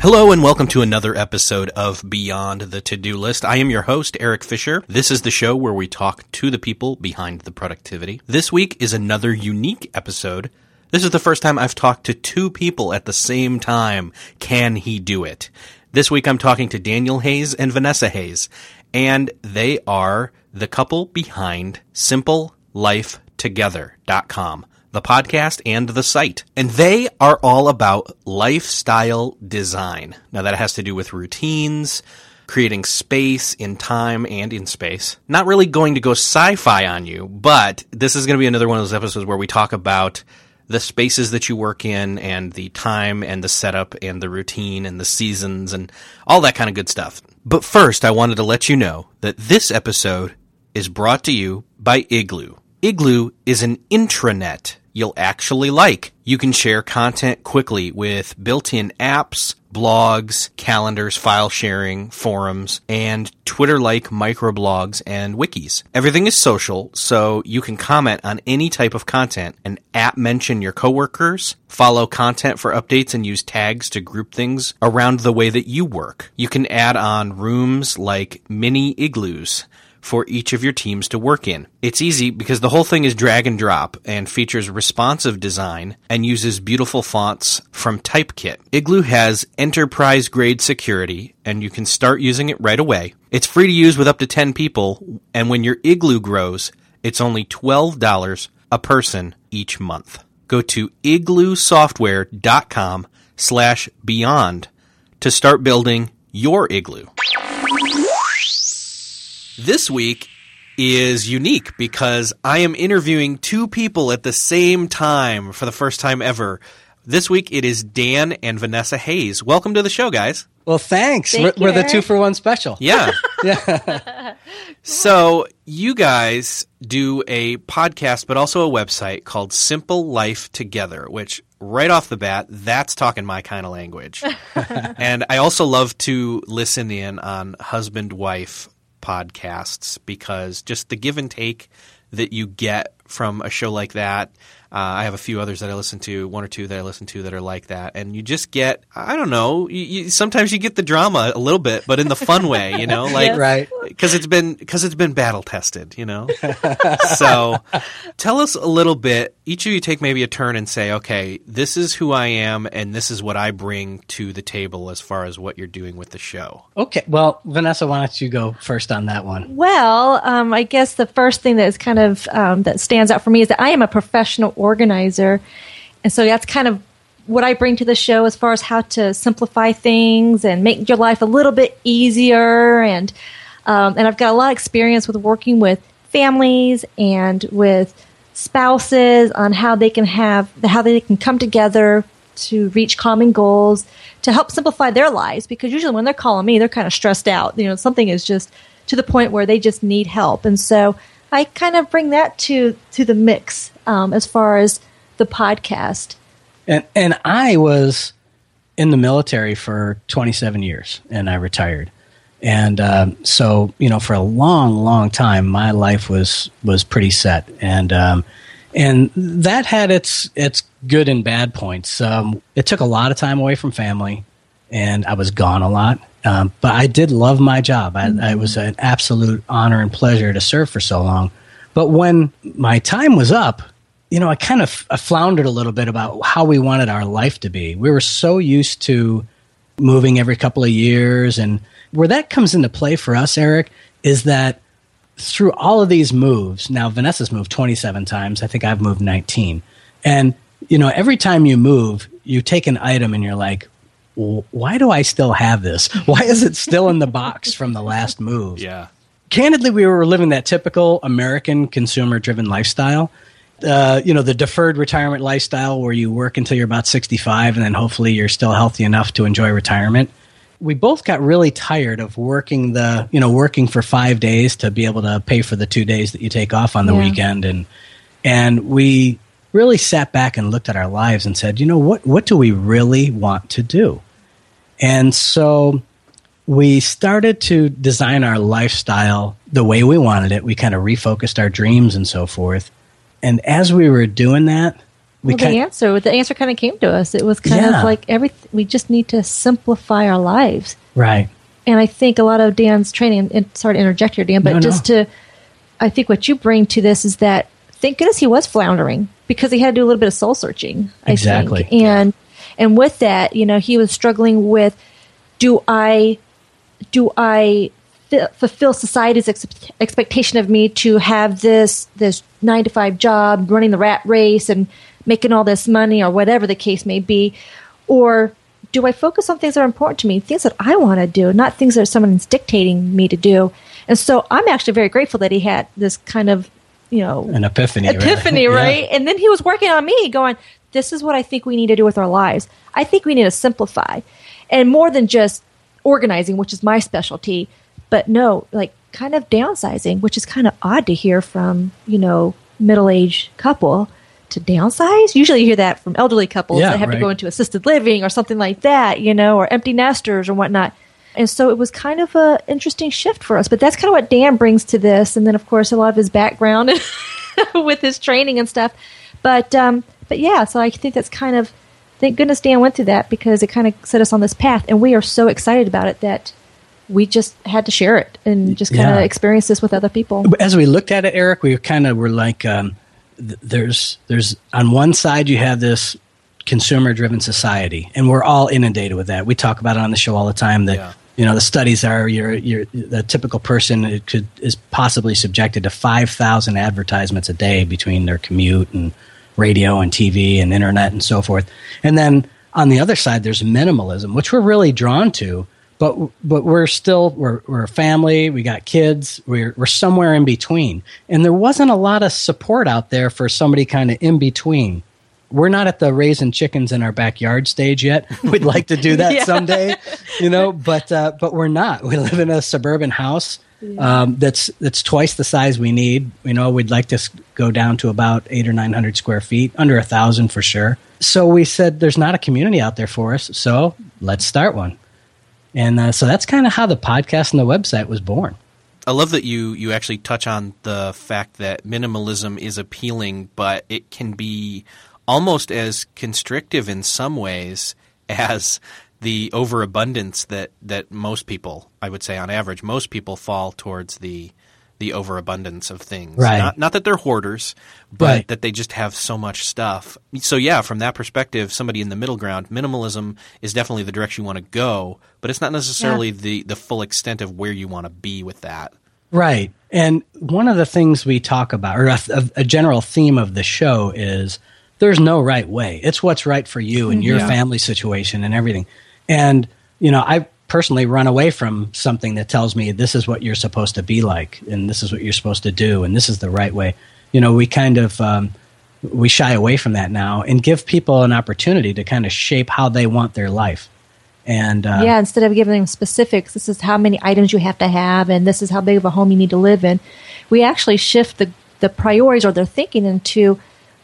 Hello and welcome to another episode of Beyond the To-Do List. I am your host, Erik Fisher. This is the show where we talk to the people behind the productivity. This week is another unique episode. This is the first time I've talked to two people at the same time. Can he do it? This week I'm talking to Daniel Hayes and Vanessa Hayes, and they are the couple behind SimpleLifeTogether.com the podcast, and the site. And they are all about lifestyle design. Now that has to do with routines, creating space in time and in space. Not really going to go sci-fi on you, but this is going to be another one of those episodes where we talk about the spaces that you work in and the time and the setup and the routine and the seasons and all that kind of good stuff. But first, I wanted to let you know that this episode is brought to you by Igloo. Igloo is an intranet you'll actually like. You can share content quickly with built-in apps, blogs, calendars, file sharing, forums, and Twitter-like microblogs and wikis. Everything is social, so you can comment on any type of content and app mention your coworkers, follow content for updates and use tags to group things around the way that you work. You can add on rooms like mini igloos for each of your teams to work in. It's easy because the whole thing is drag and drop and features responsive design and uses beautiful fonts from Typekit. Igloo has enterprise grade security and you can start using it right away. It's free to use with up to 10 people and when your Igloo grows, it's only $12 a person each month. Go to igloosoftware.com slash beyond to start building your igloo. This week is unique because I am interviewing two people at the same time for the first time ever. This week it is Dan and Vanessa Hayes. Welcome to the show, guys. Well, thanks. Thank we're, we're the two for one special. Yeah. Yeah. so you guys do a podcast, but also a website called Simple Life Together, which right off the bat, that's talking my kind of language. and I also love to listen in on husband wife podcasts because just the give and take that you get from a show like that. Uh, I have a few others that I listen to, one or two that I listen to that are like that, and you just get, I don't know, you, you, sometimes you get the drama a little bit, but in the fun way, you know, like right. because it's been because it's been battle tested, you know. so, tell us a little bit. Each of you take maybe a turn and say, okay, this is who I am, and this is what I bring to the table as far as what you're doing with the show. Okay. Well, Vanessa, why don't you go first on that one? Well, um, I guess the first thing that is kind of um, that stands out for me is that I am a professional organizer, and so that's kind of what I bring to the show as far as how to simplify things and make your life a little bit easier. And um, and I've got a lot of experience with working with families and with spouses on how they can have how they can come together to reach common goals to help simplify their lives. Because usually when they're calling me they're kind of stressed out. You know something is just to the point where they just need help. And so I kind of bring that to to the mix um, as far as the podcast. And and I was in the military for 27 years, and I retired. And um, so, you know, for a long, long time, my life was was pretty set, and um, and that had its its good and bad points. Um, it took a lot of time away from family, and I was gone a lot. Um, but I did love my job. I, mm-hmm. It was an absolute honor and pleasure to serve for so long. But when my time was up, you know, I kind of I floundered a little bit about how we wanted our life to be. We were so used to moving every couple of years, and where that comes into play for us, Erik, is that through all of these moves, now Vanessa's moved 27 times. I think I've moved 19. And, you know, every time you move, you take an item and you're like, why do I still have this? Why is it still in the box from the last move? Yeah. Candidly, we were living that typical American consumer driven lifestyle. Uh, you know, the deferred retirement lifestyle where you work until you're about 65 and then hopefully you're still healthy enough to enjoy retirement. We both got really tired of working the, you know, working for five days to be able to pay for the two days that you take off on the yeah. weekend. And, and we really sat back and looked at our lives and said, you know, what, what do we really want to do? And so we started to design our lifestyle the way we wanted it. We kind of refocused our dreams and so forth. And as we were doing that, we well, the answer the answer kind of came to us. It was kind yeah. of like everything. We just need to simplify our lives, right? And I think a lot of Dan's training. And sorry to interject here, Dan, but no, just no. to, I think what you bring to this is that thank goodness he was floundering because he had to do a little bit of soul searching. I exactly, think. and and with that, you know, he was struggling with, do I, do I fulfill society's ex- expectation of me to have this this nine to five job, running the rat race, and making all this money, or whatever the case may be, or do I focus on things that are important to me, things that I want to do, not things that someone's dictating me to do? And so I'm actually very grateful that he had this kind of, you know, an epiphany, epiphany, right? right? Yeah. And then he was working on me, going, "This is what I think we need to do with our lives. I think we need to simplify, and more than just organizing, which is my specialty, but no, like kind of downsizing, which is kind of odd to hear from you know middle-aged couple." to downsize. Usually you hear that from elderly couples yeah, that have right. to go into assisted living or something like that, you know, or empty nesters or whatnot. And so it was kind of an interesting shift for us. But that's kind of what Dan brings to this. And then, of course, a lot of his background with his training and stuff. But, um, but yeah, so I think that's kind of, thank goodness Dan went through that because it kind of set us on this path. And we are so excited about it that we just had to share it and just kind of yeah. experience this with other people. As we looked at it, Erik, we kind of were like, um, there's there's on one side you have this consumer driven society and we're all inundated with that we talk about it on the show all the time that yeah. you know the studies are you're, you're the typical person could is possibly subjected to 5000 advertisements a day between their commute and radio and tv and internet and so forth and then on the other side there's minimalism which we're really drawn to but but we're still we're we're a family. We got kids. We're we're somewhere in between, and there wasn't a lot of support out there for somebody kind of in between. We're not at the raising chickens in our backyard stage yet. We'd like to do that yeah. someday, you know, but uh, but we're not. We live in a suburban house yeah. um, that's that's twice the size we need. You know, we'd like to go down to about eight or nine hundred square feet, under a thousand for sure. So we said, there's not a community out there for us, so let's start one. And uh, so that's kind of how the podcast and the website was born. I love that you you actually touch on the fact that minimalism is appealing, but it can be almost as constrictive in some ways as the overabundance that that most people, I would say on average, most people fall towards the the overabundance of things. Right. Not, not that they're hoarders, but right. that they just have so much stuff. So yeah, from that perspective, somebody in the middle ground, minimalism is definitely the direction you want to go, but it's not necessarily yeah. the the full extent of where you want to be with that. Right. And one of the things we talk about, or a, a general theme of the show, is there's no right way. It's what's right for you and mm-hmm. your yeah. family situation and everything. And you know, I personally run away from something that tells me this is what you're supposed to be like and this is what you're supposed to do and this is the right way you know we kind of um, we shy away from that now and give people an opportunity to kind of shape how they want their life And uh, yeah, instead of giving them specifics, this is how many items you have to have, and this is how big of a home you need to live in. We actually shift the the priorities or their thinking into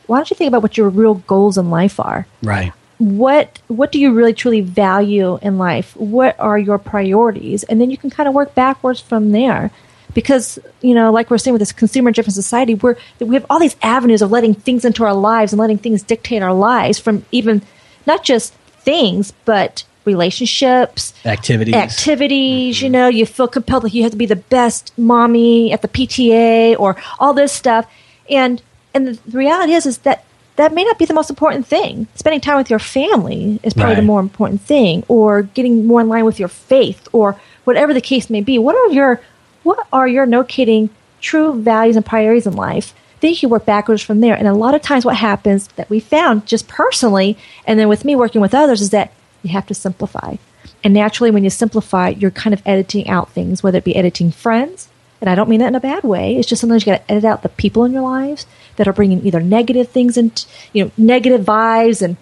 why don't you think about what your real goals in life are? Right. What what do you really truly value in life? What are your priorities? And then you can kind of work backwards from there. Because you know, like we're saying with this consumer-driven society, we're we have all these avenues of letting things into our lives and letting things dictate our lives from even not just things, but relationships, activities, activities. Mm-hmm. You know, you feel compelled that you have to be the best mommy at the PTA or all this stuff, and and the reality is is that that may not be the most important thing. Spending time with your family is probably right. the more important thing, or getting more in line with your faith, or whatever the case may be. What are your what are your no kidding true values and priorities in life? Then you work backwards from there. And a lot of times, what happens that we found just personally, and then with me working with others, is that you have to simplify. And naturally, when you simplify, you're kind of editing out things, whether it be editing friends, and I don't mean that in a bad way. It's just sometimes you got to edit out the people in your lives that are bringing either negative things and you know negative vibes and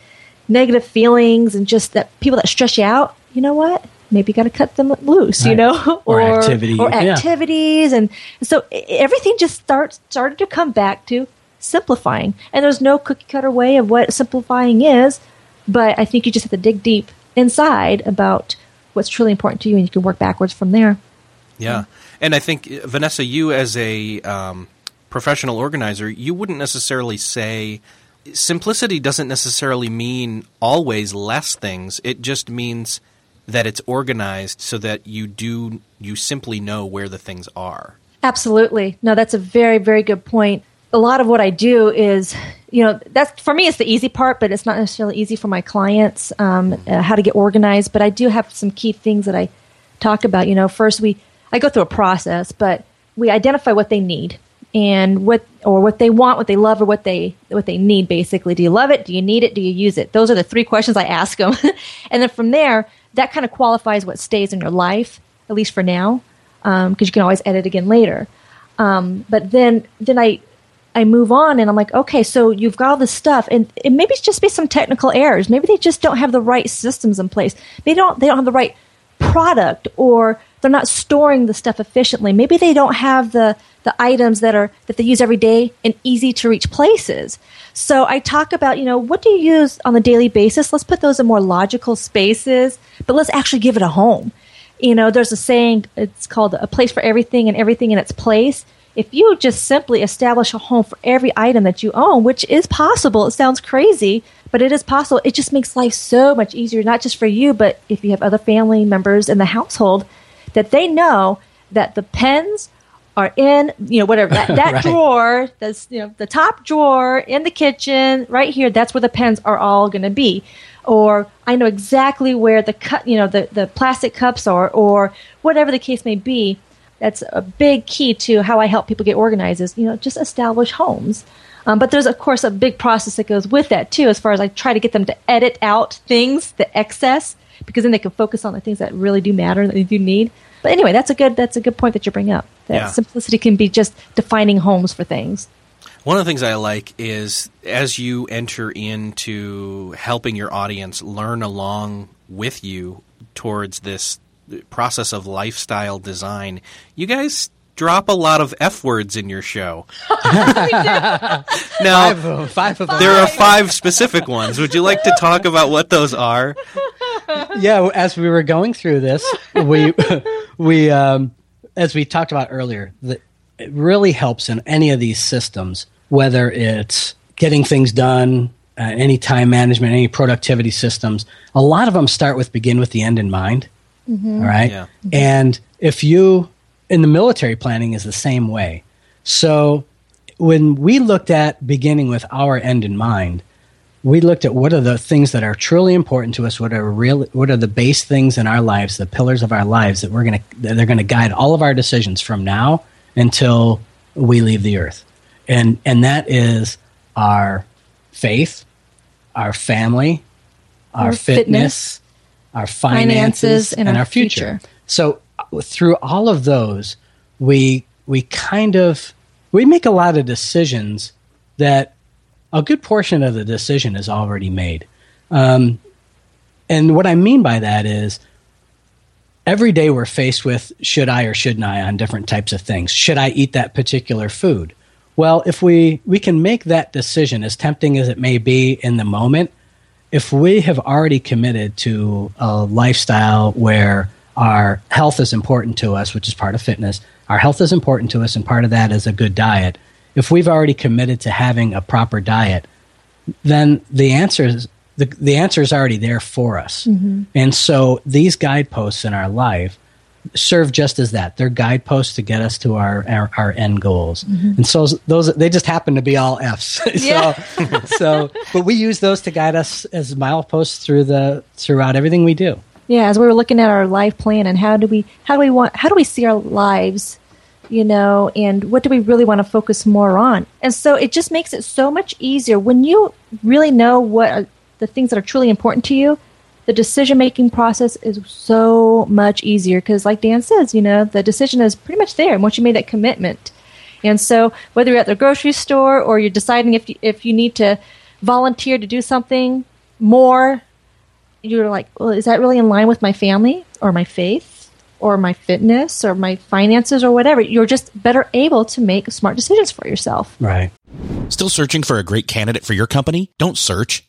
negative feelings and just that people that stress you out. You know what? Maybe you got to cut them loose. Right. You know, or, or activities, or activities, yeah. and so everything just starts started to come back to simplifying. And there's no cookie cutter way of what simplifying is, but I think you just have to dig deep inside about what's truly important to you, and you can work backwards from there. Yeah, and I think Vanessa, you as a um, professional organizer, you wouldn't necessarily say simplicity doesn't necessarily mean always less things. It just means that it's organized so that you do you simply know where the things are. Absolutely. No, that's a very very good point. A lot of what I do is, you know, that's for me it's the easy part, but it's not necessarily easy for my clients um, uh, how to get organized. But I do have some key things that I talk about. You know, first we I go through a process, but we identify what they need and what or what they want, what they love, or what they what they need. Basically, do you love it? Do you need it? Do you use it? Those are the three questions I ask them, and then from there, that kind of qualifies what stays in your life, at least for now, because um, you can always edit again later. Um, but then then I I move on and I'm like, okay, so you've got all this stuff, and it maybe it's just be some technical errors. Maybe they just don't have the right systems in place. They don't they don't have the right product or they're not storing the stuff efficiently. Maybe they don't have the the items that are that they use every day in easy to reach places. So I talk about, you know, what do you use on a daily basis? Let's put those in more logical spaces, but let's actually give it a home. You know, there's a saying, it's called a place for everything and everything in its place. If you just simply establish a home for every item that you own, which is possible, it sounds crazy, but it is possible. It just makes life so much easier, not just for you, but if you have other family members in the household, that they know that the pens are in, you know, whatever that, that right. drawer, that's you know the top drawer in the kitchen, right here. That's where the pens are all going to be. Or I know exactly where the cut, you know, the the plastic cups are, or whatever the case may be. That's a big key to how I help people get organized. Is you know just establish homes. Um, but there's of course a big process that goes with that too, as far as I try to get them to edit out things, the excess, because then they can focus on the things that really do matter that they do need. But anyway, that's a good that's a good point that you bring up. That yeah. simplicity can be just defining homes for things. One of the things I like is as you enter into helping your audience learn along with you towards this process of lifestyle design, you guys drop a lot of F words in your show. now, five of, them, five of them. There are five specific ones. Would you like to talk about what those are? Yeah, as we were going through this, we we um, as we talked about earlier, that it really helps in any of these systems, whether it's getting things done, uh, any time management, any productivity systems. A lot of them start with begin with the end in mind. Mm-hmm. All right, yeah. and if you in the military planning is the same way. So when we looked at beginning with our end in mind, we looked at what are the things that are truly important to us, what are real, what are the base things in our lives, the pillars of our lives that we're going to, that they're going to guide all of our decisions from now until we leave the earth. And, and that is our faith, our family, our, our fitness, fitness, our finances, finances and, and, our future. future. So through all of those, we we kind of we make a lot of decisions that a good portion of the decision is already made. Um, and what I mean by that is every day we're faced with should I or shouldn't I on different types of things. Should I eat that particular food? Well, if we, we can make that decision, as tempting as it may be in the moment, if we have already committed to a lifestyle where our health is important to us, which is part of fitness, our health is important to us, and part of that is a good diet. If we've already committed to having a proper diet, then the answer is the, the answer is already there for us. Mm-hmm. And so these guideposts in our life serve just as that. They're guideposts to get us to our our, our end goals. Mm-hmm. And so those they just happen to be all F's. So so but we use those to guide us as mileposts through the throughout everything we do. Yeah, as we were looking at our life plan and how do we how do we want how do we see our lives, you know, and what do we really want to focus more on? And so it just makes it so much easier when you really know what are the things that are truly important to you the decision making process is so much easier because, like Dan says, you know, the decision is pretty much there once you made that commitment. And so, whether you're at the grocery store or you're deciding if you, if you need to volunteer to do something more, you're like, well, is that really in line with my family or my faith or my fitness or my finances or whatever? You're just better able to make smart decisions for yourself. Right. Still searching for a great candidate for your company? Don't search,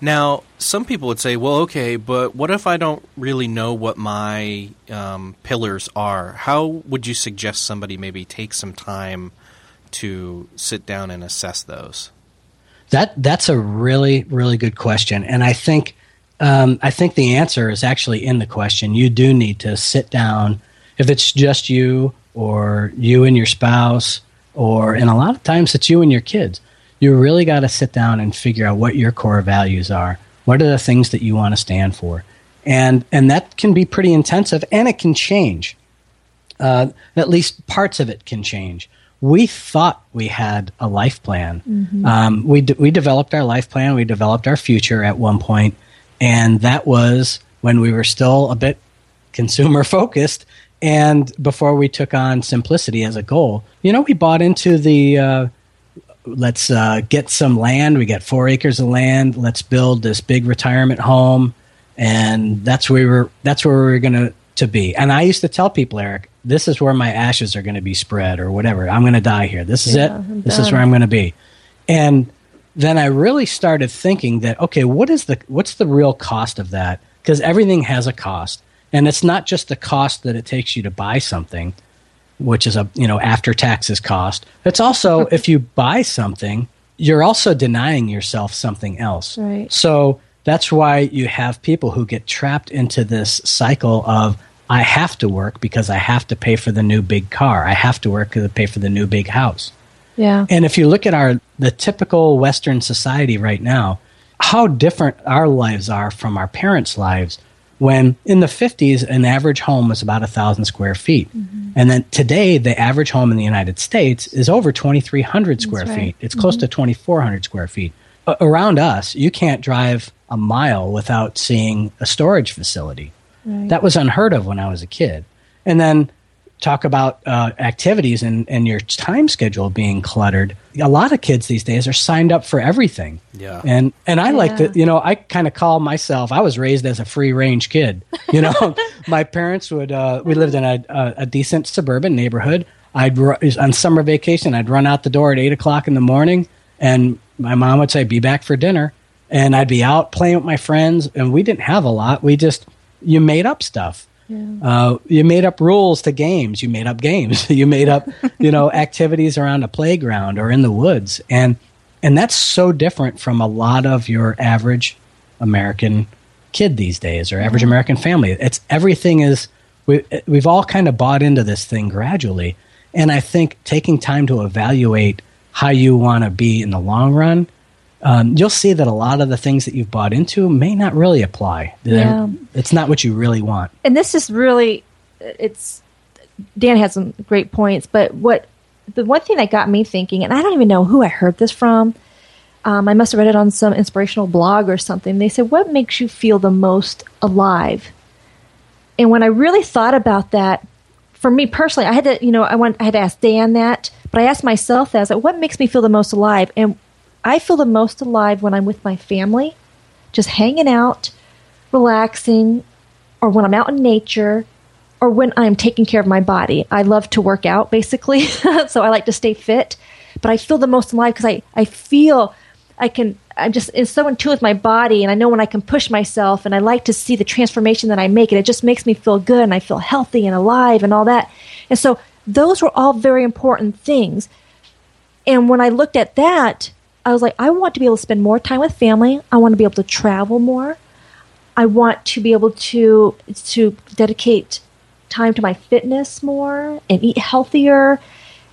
now, some people would say, well, okay, but what if I don't really know what my um, pillars are? How would you suggest somebody maybe take some time to sit down and assess those? That that's a really really good question, and I think um, I think the answer is actually in the question. You do need to sit down. If it's just you, or you and your spouse, or and a lot of times it's you and your kids you really got to sit down and figure out what your core values are. What are the things that you want to stand for? And, and that can be pretty intensive and it can change. Uh, at least parts of it can change. We thought we had a life plan. Mm-hmm. Um, we, de- we developed our life plan, we developed our future at one point, and that was when we were still a bit consumer focused and before we took on simplicity as a goal. You know, we bought into the uh, let's uh, get some land. We got four acres of land. Let's build this big retirement home, and that's where we were. That's where we were going to to be. And I used to tell people, Erik, this is where my ashes are going to be spread, or whatever. I'm going to die here. This is yeah, it. This is where I'm going to be. And then I really started thinking that okay, what is the what's the real cost of that? Because everything has a cost. And it's not just the cost that it takes you to buy something, which is a you know after taxes cost. It's also if you buy something, you're also denying yourself something else. Right. So that's why you have people who get trapped into this cycle of I have to work because I have to pay for the new big car. I have to work to pay for the new big house. Yeah. And if you look at our the typical Western society right now, how different our lives are from our parents' lives. When in the 50s, an average home was about a thousand square feet. Mm-hmm. And then today, the average home in the United States is over 2,300 square right. feet. It's mm-hmm. close to 2,400 square feet. Around us, you can't drive a mile without seeing a storage facility. Right. That was unheard of when I was a kid. And then talk about uh, activities and, and your time schedule being cluttered. A lot of kids these days are signed up for everything. Yeah. And and I yeah. like to, you know, I kind of call myself. I was raised as a free range kid. You know, my parents would. Uh, we lived in a, a, a, decent suburban neighborhood. I'd on summer vacation. I'd run out the door at eight o'clock in the morning, and my mom would say, "Be back for dinner." And I'd be out playing with my friends, and we didn't have a lot. We just you made up stuff yeah. Uh, you made up rules to games. You made up games. you made up, you know, activities around a playground or in the woods, and and that's so different from a lot of your average American kid these days or average American family. It's everything is we we've all kind of bought into this thing gradually, and I think taking time to evaluate how you want to be in the long run um, you'll see that a lot of the things that you've bought into may not really apply. Yeah. It's not what you really want. And this is really, it's, Dan has some great points, but what, the one thing that got me thinking, and I don't even know who I heard this from, um, I must have read it on some inspirational blog or something. They said, What makes you feel the most alive? And when I really thought about that, for me personally, I had to, you know, I went, I had to ask Dan that, but I asked myself that, I was like, what makes me feel the most alive? And I feel the most alive when I'm with my family, just hanging out, relaxing, or when I'm out in nature, or when I'm taking care of my body. I love to work out, basically, so I like to stay fit. But I feel the most alive because I, I feel I can, I'm just it's so in tune with my body, and I know when I can push myself, and I like to see the transformation that I make, and it just makes me feel good, and I feel healthy and alive, and all that. And so those were all very important things. And when I looked at that, I was like, I want to be able to spend more time with family. I want to be able to travel more. I want to be able to to dedicate time to my fitness more and eat healthier.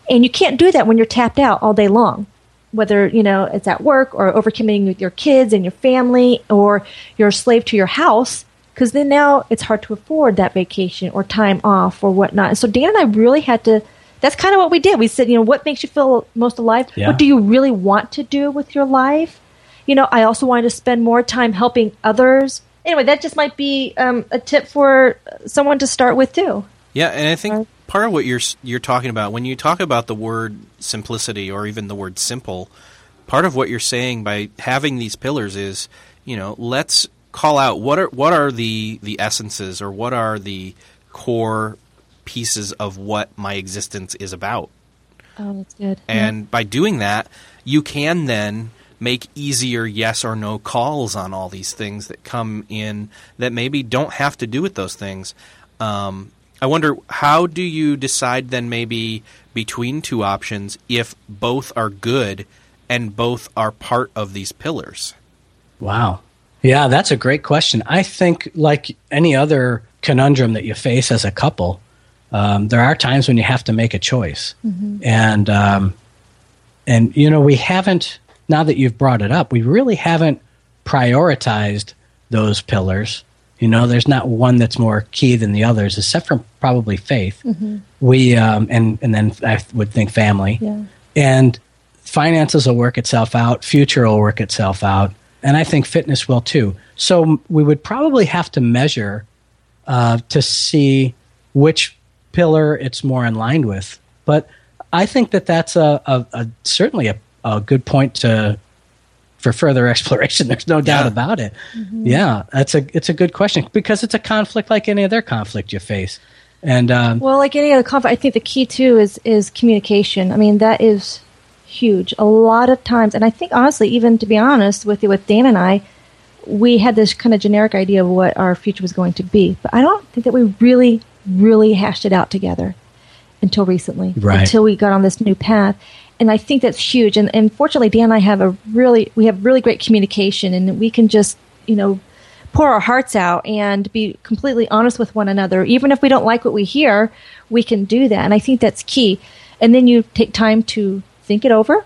And you can't do that when you're tapped out all day long. Whether, you know, it's at work or overcommitting with your kids and your family or you're a slave to your house because then now it's hard to afford that vacation or time off or whatnot. And so Dan and I really had to that's kind of what we did. We said, you know, what makes you feel most alive? Yeah. What do you really want to do with your life? You know, I also wanted to spend more time helping others. Anyway, that just might be um, a tip for someone to start with too. Yeah, and I think part of what you're you're talking about when you talk about the word simplicity or even the word simple, part of what you're saying by having these pillars is, you know, let's call out what are what are the the essences or what are the core pieces of what my existence is about. Oh, that's good. And yeah. by doing that, you can then make easier yes or no calls on all these things that come in that maybe don't have to do with those things. Um, I wonder how do you decide then maybe between two options if both are good and both are part of these pillars? Wow. Yeah, that's a great question. I think, like any other conundrum that you face as a couple, um, there are times when you have to make a choice, mm-hmm. and um, and you know we haven't. Now that you've brought it up, we really haven't prioritized those pillars. You know, there's not one that's more key than the others, except for probably faith. Mm-hmm. We um, and and then I would think family, yeah. and finances will work itself out. Future will work itself out, and I think fitness will too. So we would probably have to measure uh, to see which pillar it's more in line with. But I think that that's a, a, a certainly a, a, good point to for further exploration. There's no doubt yeah. about it. Mm-hmm. Yeah, that's a it's a good question because it's a conflict like any other conflict you face. And um, well, like any other conflict, I think the key too is is communication. I mean, that is huge. A lot of times, and I think honestly, even to be honest with you, with Dan and I, we had this kind of generic idea of what our future was going to be. But I don't think that we really, really hashed it out together until recently, right. until we got on this new path. And I think that's huge. And, and fortunately, Dan and I have a really, we have really great communication, and we can just, you know, pour our hearts out and be completely honest with one another. Even if we don't like what we hear, we can do that. And I think that's key. And then you take time to think it over,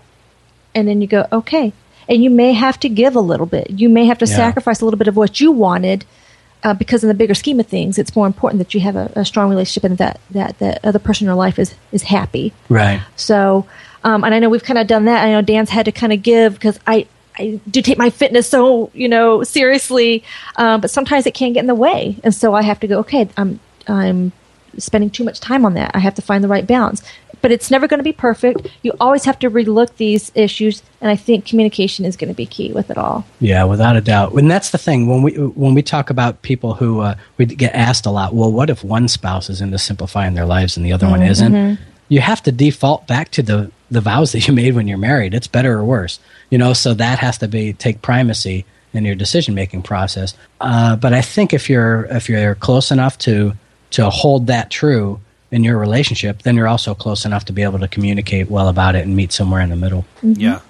and then you go, okay. And you may have to give a little bit. You may have to Yeah. sacrifice a little bit of what you wanted uh, because in the bigger scheme of things, it's more important that you have a, a strong relationship and that that the other person in your life is is happy. Right. So, um, and I know we've kind of done that. I know Dan's had to kind of give because I. I do take my fitness so you know seriously, um, but sometimes it can get in the way, and so I have to go. Okay, I'm I'm spending too much time on that. I have to find the right balance. But it's never going to be perfect. You always have to relook these issues, and I think communication is going to be key with it all. Yeah, without a doubt. And that's the thing when we when we talk about people who uh, we get asked a lot. Well, what if one spouse is into simplifying their lives and the other one isn't? You have to default back to the the vows that you made when you're married. It's better or worse, you know. So that has to be take primacy in your decision making process. Uh, but I think if you're if you're close enough to to hold that true in your relationship, then you're also close enough to be able to communicate well about it and meet somewhere in the middle. Mm-hmm. Yeah,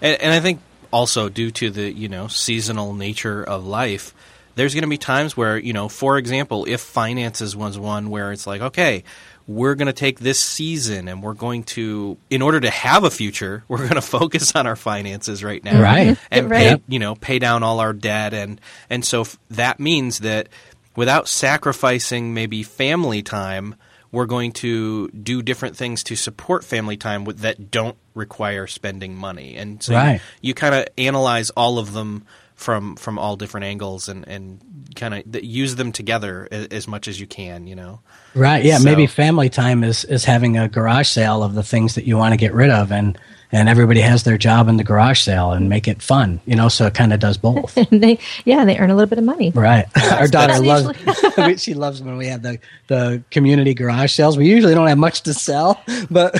and, and I think also due to the you know seasonal nature of life, there's going to be times where you know, for example, if finances was one where it's like, okay, we're going to take this season and we're going to, in order to have a future, we're going to focus on our finances right now, Right. and Right. pay you know pay down all our debt and and so f- that means that without sacrificing maybe family time we're going to do different things to support family time with, that don't require spending money and so Right. you, you kind of analyze all of them from from all different angles and and kind of use them together as, as much as you can you know Right. Yeah. So- maybe family time is is having a garage sale of the things that you want to get rid of, and and everybody has their job in the garage sale and make it fun. You know, so it kind of does both. And they, yeah, they earn a little bit of money. Right. Our daughter loves. she loves when we have the the community garage sales. We usually don't have much to sell, but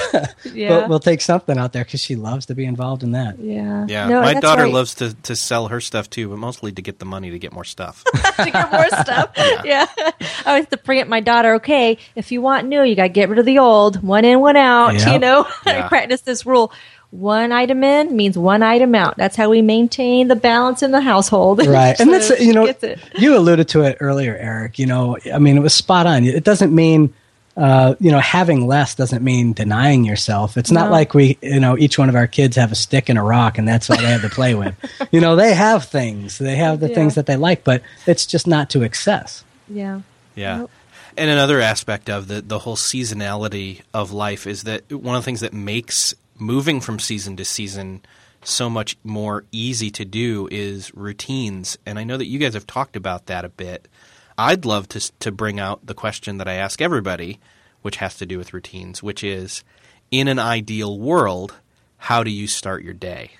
Yeah. but we'll take something out there because she loves to be involved in that. Yeah. yeah No, my daughter right. loves to to sell her stuff too but mostly to get the money to get more stuff to get more stuff. Yeah. I always have to bring it my daughter, okay, if you want new, you got to get rid of the old. One in, one out. Yep. You know, Yeah. I practice this rule. One item in means one item out. That's how we maintain the balance in the household. right and that's you know she gets it. you alluded to it earlier erik you know i mean it was spot on it doesn't mean uh, you know having less doesn't mean denying yourself it's not No. like we you know each one of our kids have a stick and a rock and that's all they have to play with you know they have things they have the Yeah. things that they like but it's just not to excess Yeah. Yeah. Nope. And another aspect of the the whole seasonality of life is that one of the things that makes moving from season to season so much more easy to do is routines. And I know that you guys have talked about that a bit. I'd love to to bring out the question that I ask everybody, which has to do with routines, which is in an ideal world, how do you start your day?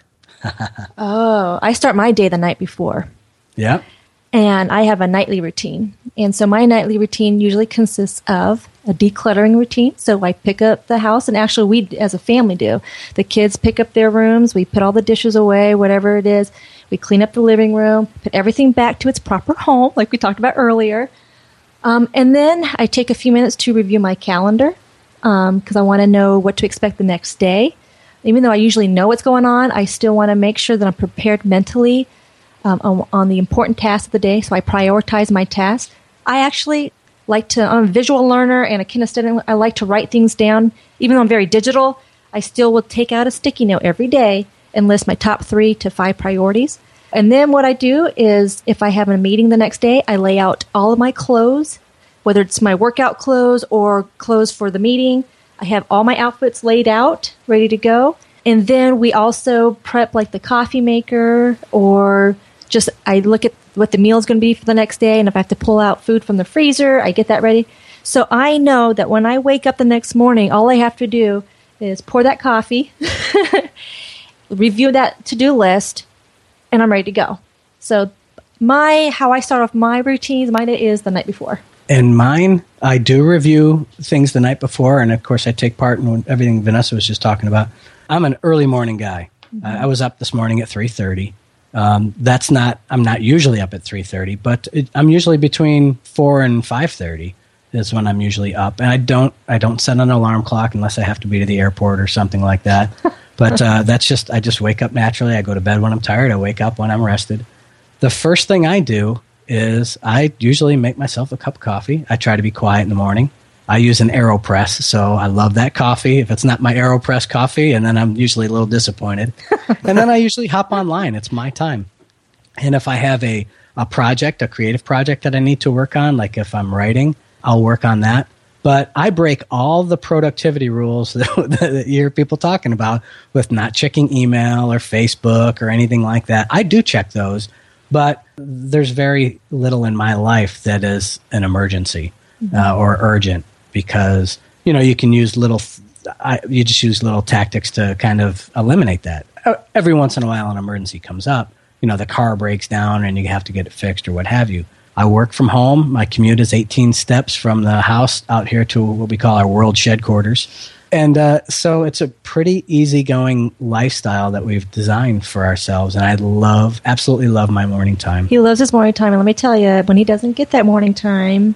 Oh, I start my day the night before. yeah and I have a nightly routine. And so my nightly routine usually consists of a decluttering routine. So I pick up the house, and actually, we as a family do. The kids pick up their rooms, we put all the dishes away, whatever it is. We clean up the living room, put everything back to its proper home, like we talked about earlier. Um, and then I take a few minutes to review my calendar because I want to know what to expect the next day. Even though I usually know what's going on, I still want to make sure that I'm prepared mentally um, on, on the important tasks of the day. So I prioritize my tasks. I actually like to, I'm a visual learner and a kinesthetic. I like to write things down. Even though I'm very digital, I still will take out a sticky note every day and list my top three to five priorities. And then what I do is if I have a meeting the next day, I lay out all of my clothes, whether it's my workout clothes or clothes for the meeting. I have all my outfits laid out, ready to go. And then we also prep like the coffee maker or just I look at what the meal is going to be for the next day. And if I have to pull out food from the freezer, I get that ready. So I know that when I wake up the next morning, all I have to do is pour that coffee, review that to do list, and I'm ready to go. So my how I start off my routines, my day is the night before. And mine, I do review things the night before, and of course, I take part in everything Vanessa was just talking about. I'm an early morning guy. I I was up this morning at 3:30, Um, that's not. I'm not usually up at 3:30, but it, I'm usually between four and 5:30 is when I'm usually up, and I don't. I don't set an alarm clock unless I have to be to the airport or something like that. but uh, that's just. I just wake up naturally. I go to bed when I'm tired. I wake up when I'm rested. The first thing I do is I usually make myself a cup of coffee. I try to be quiet in the morning. I use an AeroPress, so I love that coffee. If it's not my AeroPress coffee, and then I'm usually a little disappointed. and then I usually hop online. It's my time. And if I have a, a project, a creative project that I need to work on, like if I'm writing, I'll work on that. But I break all the productivity rules that, that you hear people talking about with not checking email or Facebook or anything like that. I do check those, but there's very little in my life that is an emergency uh, or urgent because you know you can use little I, you just use little tactics to kind of eliminate that. Every once in a while an emergency comes up you know the car breaks down and you have to get it fixed or what have you. I work from home. My commute is 18 steps from the house out here to what we call our world shed quarters. And uh, so it's a pretty easygoing lifestyle that we've designed for ourselves. And i love absolutely love my morning time. He loves his morning time. And let me tell you when he doesn't get that morning time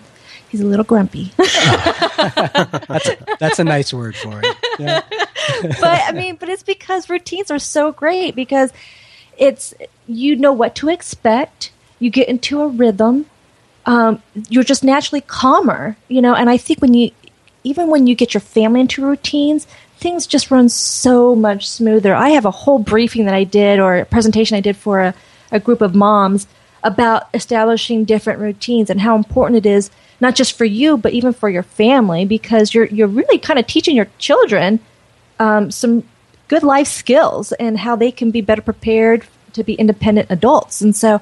he's a little grumpy. that's, a, that's a nice word for it. Yeah. but I mean, but it's because routines are so great because it's you know what to expect. You get into a rhythm. Um, you're just naturally calmer, you know. And I think when you, even when you get your family into routines, things just run so much smoother. I have a whole briefing that I did or a presentation I did for a, a group of moms about establishing different routines and how important it is not just for you, but even for your family, because you're you're really kind of teaching your children um, some good life skills and how they can be better prepared to be independent adults. And so,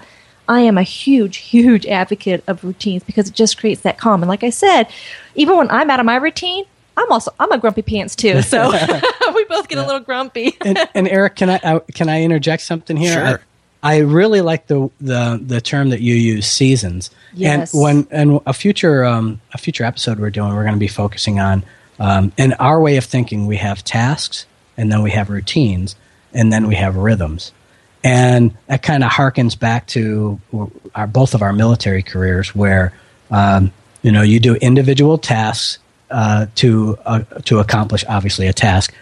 I am a huge, huge advocate of routines because it just creates that calm. And like I said, even when I'm out of my routine, I'm also I'm a grumpy pants too. So we both get yeah. a little grumpy. and, and, Erik, can I uh, can I interject something here? Sure. I really like the the the term that you use, seasons. Yes. And when and a future um, a future episode we're doing, we're going to be focusing on um, in our way of thinking. We have tasks, and then we have routines, and then we have rhythms, and that kind of harkens back to our both of our military careers, where um, you know you do individual tasks uh, to uh, to accomplish obviously a task,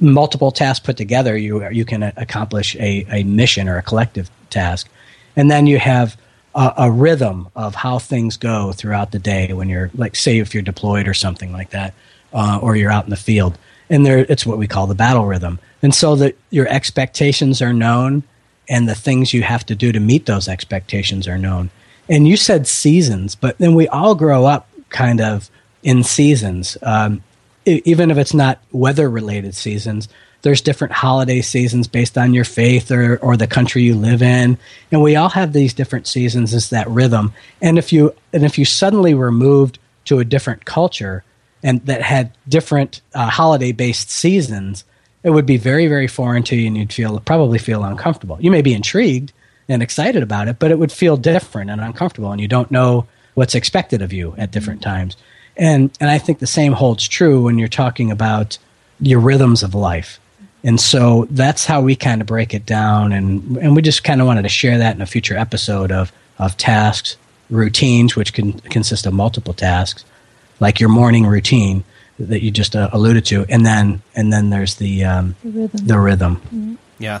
multiple tasks put together, you you can accomplish a, a mission or a collective task, and then you have a, a, rhythm of how things go throughout the day when you're like say if you're deployed or something like that, uh, or you're out in the field, and there it's what we call the battle rhythm, and so that your expectations are known, and the things you have to do to meet those expectations are known. And you said seasons, but then we all grow up kind of in seasons. Um, even if it's not weather related seasons, there's different holiday seasons based on your faith or, or the country you live in. And we all have these different seasons as that rhythm. And if you and if you suddenly were moved to a different culture and that had different uh, holiday based seasons, it would be very, very foreign to you and you'd feel probably feel uncomfortable. You may be intrigued and excited about it, but it would feel different and uncomfortable and you don't know what's expected of you at different times. And and I think the same holds true when you're talking about your rhythms of life. And so that's how we kind of break it down and and we just kind of wanted to share that in a future episode of of tasks, routines which can consist of multiple tasks, like your morning routine that you just uh, alluded to, and then and then there's the um, the rhythm. The rhythm. Mm-hmm. Yeah,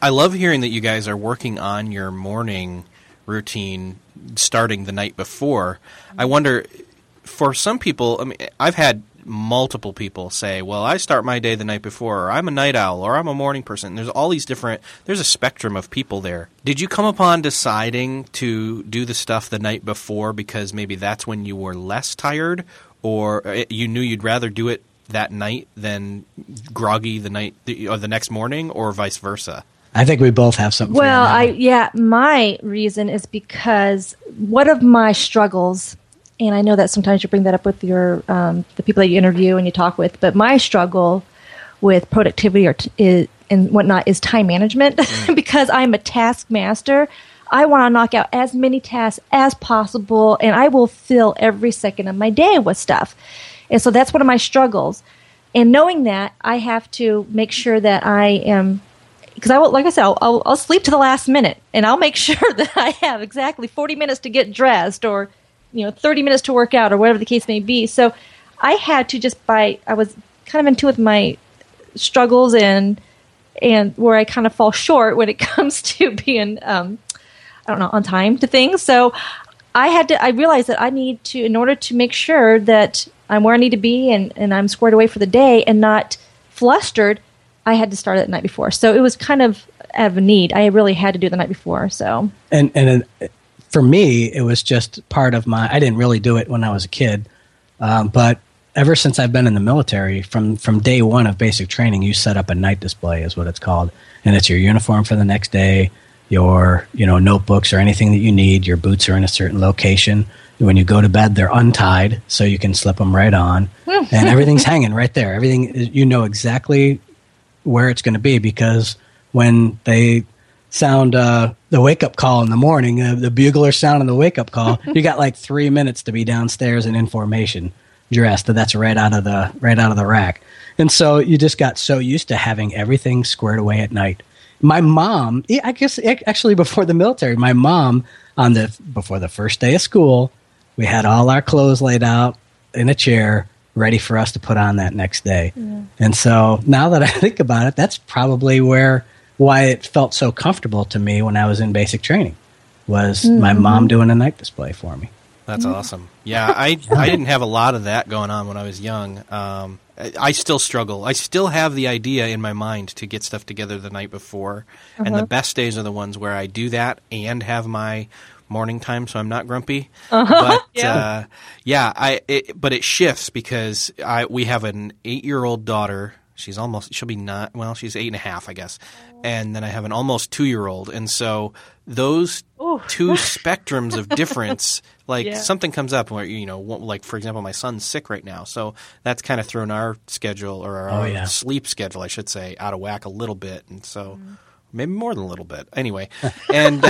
I, love hearing that you guys are working on your morning routine starting the night before. I wonder, for some people, I mean, I've had multiple people say, "Well, I start my day the night before, or I'm a night owl, or I'm a morning person." There's all these different. There's a spectrum of people there. Did you come upon deciding to do the stuff the night before because maybe that's when you were less tired, or uh, you knew you'd rather do it that night than groggy the night or the next morning, or vice versa? I think we both have something. Well, I yeah, my reason is because one of my struggles, and I know that sometimes you bring that up with your um, the people that you interview and you talk with, but my struggle with productivity or t- is, and whatnot is time management Mm. because I'm a taskmaster. I want to knock out as many tasks as possible, and I will fill every second of my day with stuff. And so that's one of my struggles. And knowing that, I have to make sure that I am because I will, like I said, I'll, I'll, sleep to the last minute, and I'll make sure that I have exactly forty minutes to get dressed, or you know, thirty minutes to work out, or whatever the case may be. So I had to just by I was kind of in tune with my struggles and and where I kind of fall short when it comes to being um, I don't know on time to things. So I had to I realized that I need to in order to make sure that I'm where I need to be and, and I'm squared away for the day and not flustered. I had to start it the night before. So it was kind of out of a need. I really had to do it the night before. So and and for me, it was just part of my. I didn't really do it when I was a kid, um, but ever since I've been in the military, from from day one of basic training, you set up a night display, is what it's called, and it's your uniform for the next day, your you know notebooks or anything that you need. Your boots are in a certain location. When you go to bed, they're untied, so you can slip them right on, and everything's hanging right there. Everything you know exactly where it's going to be because when they sound uh, the wake up call in the morning, uh, the bugler sound sounding the wake up call, you got like three minutes to be downstairs in information dressed. That's right out of the right out of the rack. And so you just got so used to having everything squared away at night. My mom, I guess actually before the military, my mom on the before the first day of school, we had all our clothes laid out in a chair ready for us to put on that next day. Yeah. And so now that I think about it, that's probably where why it felt so comfortable to me when I was in basic training was mm-hmm. my mom doing a night display for me. That's mm-hmm. awesome. Yeah, I I didn't have a lot of that going on when I was young. Um, I, I, still struggle. I still have the idea in my mind to get stuff together the night before, uh-huh. and the best days are the ones where I do that and have my morning time, so I'm not grumpy. Uh-huh. But yeah, uh, yeah I it, but it shifts because I we have an eight year old daughter. She's almost she'll be not well. She's eight and a half, I guess. And then I have an almost two year old, and so those Ooh. two spectrums of difference, like yeah. something comes up where you know, like for example, my son's sick right now, so that's kind of thrown our schedule or our oh, yeah. sleep schedule, I should say, out of whack a little bit, and so. Mm maybe more than a little bit. Anyway, and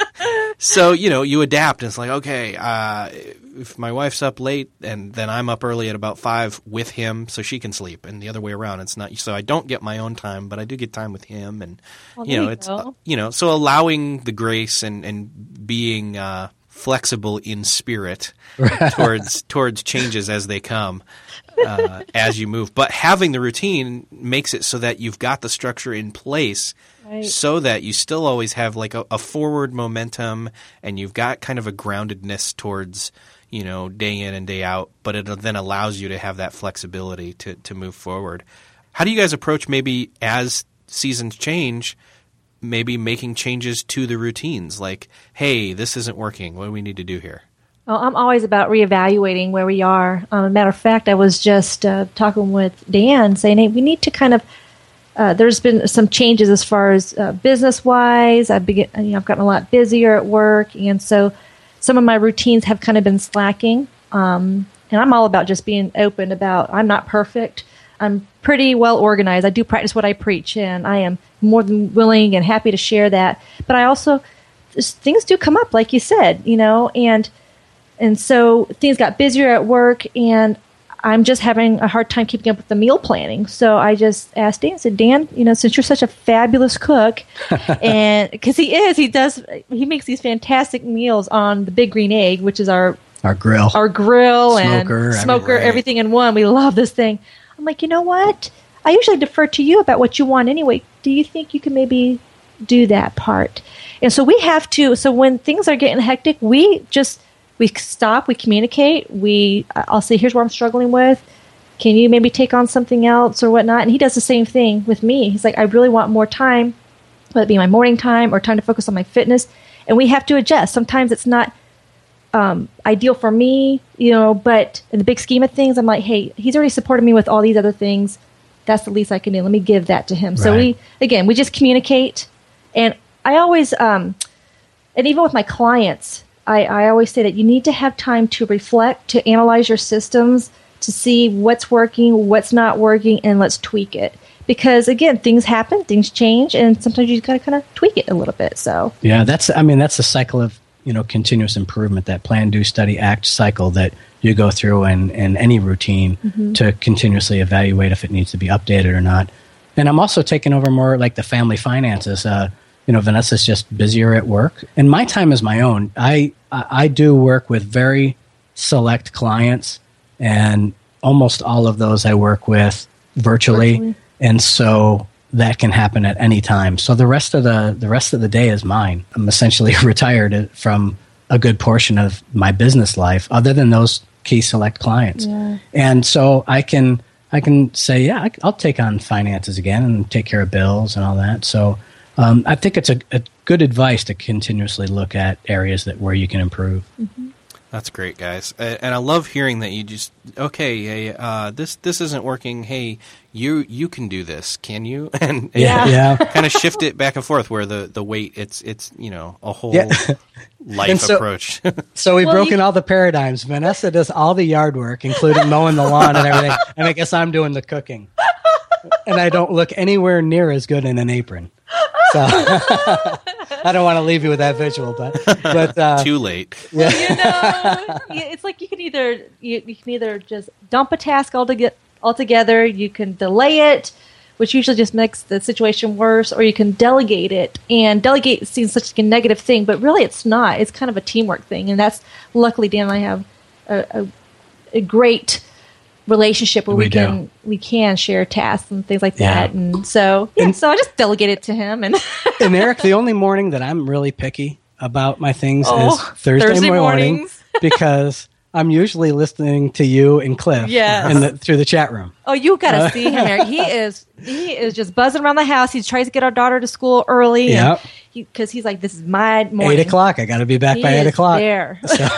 so you know you adapt. And it's like okay, uh, if my wife's up late and then I'm up early at about five with him, so she can sleep, and the other way around. It's not so I don't get my own time, but I do get time with him, and well, you know you it's uh, you know so allowing the grace and and being. Uh, flexible in spirit towards towards changes as they come uh, as you move but having the routine makes it so that you've got the structure in place Right. so that you still always have like a, a, forward momentum and you've got kind of a groundedness towards you know day in and day out but it then allows you to have that flexibility to, to move forward how do you guys approach maybe as seasons change maybe making changes to the routines like hey this isn't working what do we need to do here well, I'm always about reevaluating where we are. Um, matter of fact, I was just uh, talking with Dan, saying, "Hey, we need to kind of uh, there's been some changes as far as uh, business wise. I've begin, you know, I've gotten a lot busier at work, and so some of my routines have kind of been slacking. Um, and I'm all about just being open about I'm not perfect. I'm pretty well organized. I do practice what I preach, and I am more than willing and happy to share that. But I also things do come up, like you said, you know, and and so things got busier at work, and I'm just having a hard time keeping up with the meal planning. So I just asked Dan, I said, Dan, you know, since you're such a fabulous cook, and because he is, he does, he makes these fantastic meals on the Big Green Egg, which is our our grill, our grill smoker, and smoker, everything. everything in one. We love this thing. I'm like, you know what? I usually defer to you about what you want anyway. Do you think you can maybe do that part? And so we have to. So when things are getting hectic, we just we stop, we communicate. We I'll say, here's where I'm struggling with. Can you maybe take on something else or whatnot? And he does the same thing with me. He's like, I really want more time, whether it be my morning time or time to focus on my fitness. And we have to adjust. Sometimes it's not um, ideal for me, you know, but in the big scheme of things, I'm like, hey, he's already supported me with all these other things. That's the least I can do. Let me give that to him. So we, again, we just communicate And I always, um, and even with my clients, I, I always say that you need to have time to reflect, to analyze your systems, to see what's working, what's not working, and let's tweak it. Because again, things happen, things change, and sometimes you gotta kind of tweak it a little bit. So yeah, that's I mean that's the cycle of you know continuous improvement, that plan, do, study, act cycle that you go through in, in any routine mm-hmm. to continuously evaluate if it needs to be updated or not. And I'm also taking over more like the family finances. Uh, you know, Vanessa's just busier at work, and my time is my own. I I do work with very select clients, and almost all of those I work with virtually, virtually. and so that can happen at any time. So the rest of the the rest of the day is mine. I'm essentially retired from a good portion of my business life, other than those key select clients, yeah. and so I can I can say, yeah, I'll take on finances again and take care of bills and all that. So um, I think it's a, a, good advice to continuously look at areas that where you can improve. Mm-hmm. That's great, guys, and I love hearing that you just okay. Uh, this this isn't working. Hey, you you can do this, can you? And, yeah, yeah. kind of shift it back and forth where the the weight it's it's you know a whole yeah. life so, approach. so we've well, broken you... all the paradigms. Vanessa does all the yard work, including mowing the lawn and everything, and I guess I'm doing the cooking. and I don't look anywhere near as good in an apron. So I don't want to leave you with that visual, but but uh, too late. Yeah. Well, you know, it's like you can either you, you can either just dump a task altogether, altogether. You can delay it, which usually just makes the situation worse, or you can delegate it. And delegate seems such a negative thing, but really it's not. It's kind of a teamwork thing, and that's luckily Dan and I have a, a, a great relationship where we, we can we can share tasks and things like yeah. that. And so yeah, and, so I just delegate it to him. And and Erik, the only morning that I'm really picky about my things oh, is Thursday, Thursday morning because I'm usually listening to you and Cliff yes. in the, through the chat room. Oh, you got to uh, see him there. He is he is just buzzing around the house. He tries to get our daughter to school early. Yeah. Because he, he's like, this is my morning. Eight o'clock. I got to be back he by eight o'clock. There. So.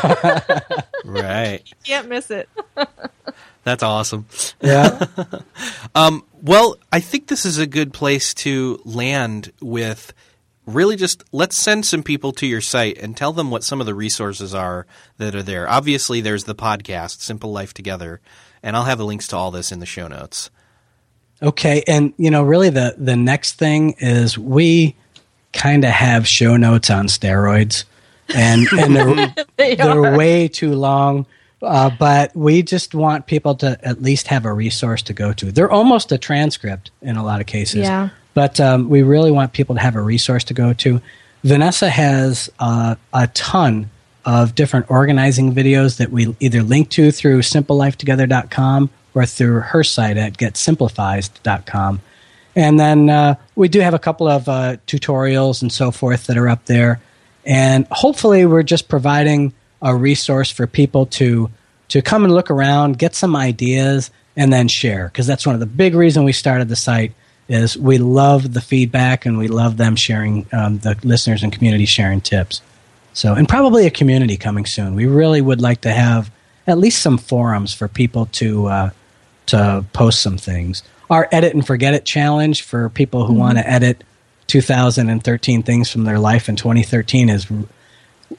right. You can't miss it. That's awesome. Yeah. um, well, I think this is a good place to land with really just let's send some people to your site and tell them what some of the resources are that are there. Obviously, there's the podcast, Simple Life Together, and I'll have the links to all this in the show notes. Okay, and you know, really the the next thing is we kind of have show notes on steroids, and and they're they they're way too long. Uh, but we just want people to at least have a resource to go to. They're almost a transcript in a lot of cases. Yeah. But um, we really want people to have a resource to go to. Vanessa has uh, a ton of different organizing videos that we either link to through simplelifetogether.com or through her site at getsimplified.com. And then uh, we do have a couple of uh, tutorials and so forth that are up there. And hopefully, we're just providing a resource for people to to come and look around, get some ideas, and then share. Because that's one of the big reasons we started the site is we love the feedback and we love them sharing um, the listeners and community sharing tips. So, and probably a community coming soon. We really would like to have at least some forums for people to uh, to post some things. Our edit and forget it challenge for people who mm-hmm. want to edit 2013 things from their life in 2013 is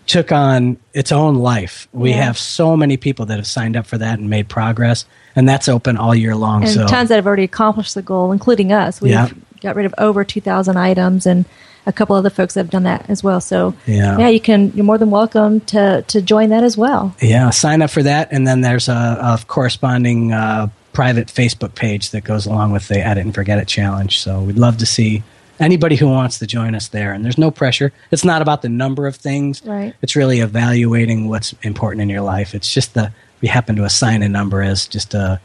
took on its own life. We yeah. have so many people that have signed up for that and made progress, and that's open all year long. And so. tons that have already accomplished the goal, including us. We've yeah. got rid of over 2,000 items, and a couple other folks that have done that as well. So yeah, yeah, you can. You're more than welcome to to join that as well. Yeah, sign up for that, and then there's a, a corresponding uh, private Facebook page that goes along with the Edit and Forget It challenge. So we'd love to see anybody who wants to join us there. And there's no pressure. It's not about the number of things. Right. It's really evaluating what's important in your life. It's just the we happen to assign a number as just a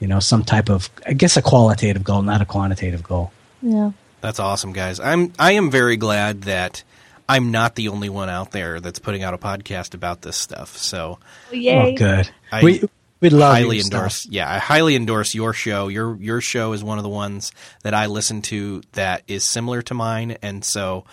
you know some type of I guess a qualitative goal, not a quantitative goal. Yeah. That's awesome, guys. I'm I am very glad that I'm not the only one out there that's putting out a podcast about this stuff. So, oh, yay! Oh, good. I, we We'd love highly endorse. Stuff. Yeah, I highly endorse your show. Your your show is one of the ones that I listen to that is similar to mine, and so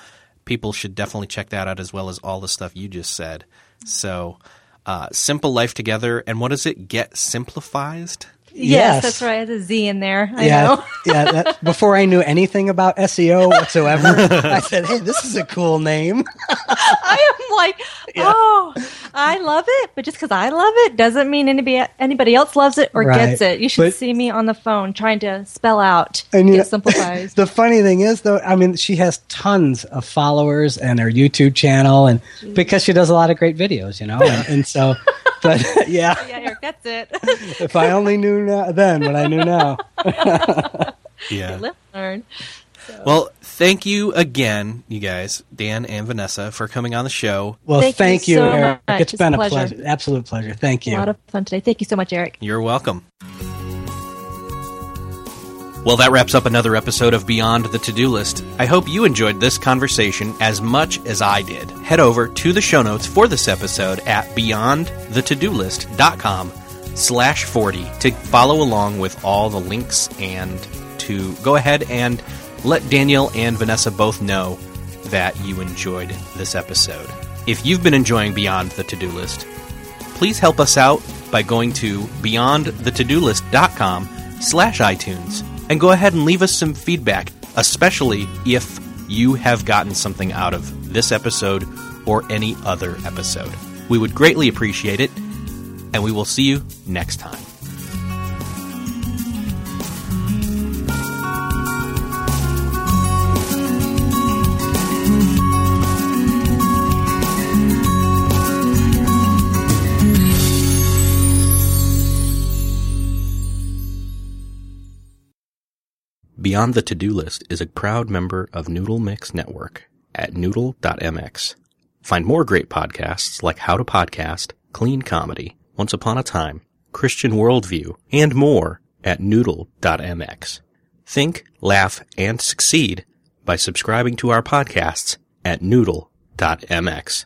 people should definitely check that out as well as all the stuff you just said. So, uh, simple life together, and what is it? Get simplified. Yes, that's right. There's a Z in there. I yeah, know. yeah. That, before I knew anything about SEO whatsoever, I said, "Hey, this is a cool name." I am like, oh, I love it, but just because I love it doesn't mean anybody anybody else loves it or Right. gets it. You should But- see me on the phone trying to spell out And you get know- simplifies. The funny thing is, though, I mean, she has tons of followers and her YouTube channel, and because she does a lot of great videos, you know, and, and so, but yeah, yeah, Erik, that's it. if I only knew now, then what I knew now. Yeah. Live, learn. Well, thank you again, you guys, Dan and Vanessa, for coming on the show. Well, Thank thank, you you, so Erik. much. It's It's been a a pleasure. pleasure, absolute pleasure. Thank you. A lot of fun today. Thank you so much, Erik. You're welcome. Well, that wraps up another episode of Beyond the To Do List. I hope you enjoyed this conversation as much as I did. Head over to the show notes for this episode at beyondthetodolist.com slash 40 to follow along with all the links and to go ahead and let Daniel and Vanessa both know that you enjoyed this episode. If you've been enjoying Beyond the To Do List, please help us out by going to beyondthetodolist.com slash iTunes and go ahead and leave us some feedback, especially if you have gotten something out of this episode or any other episode. We would greatly appreciate it, and we will see you next time. Beyond the To Do List is a proud member of Noodle Mix Network at noodle.mx. Find more great podcasts like How to Podcast, Clean Comedy, Once Upon a Time, Christian Worldview, and more at noodle.mx. Think, laugh, and succeed by subscribing to our podcasts at noodle.mx.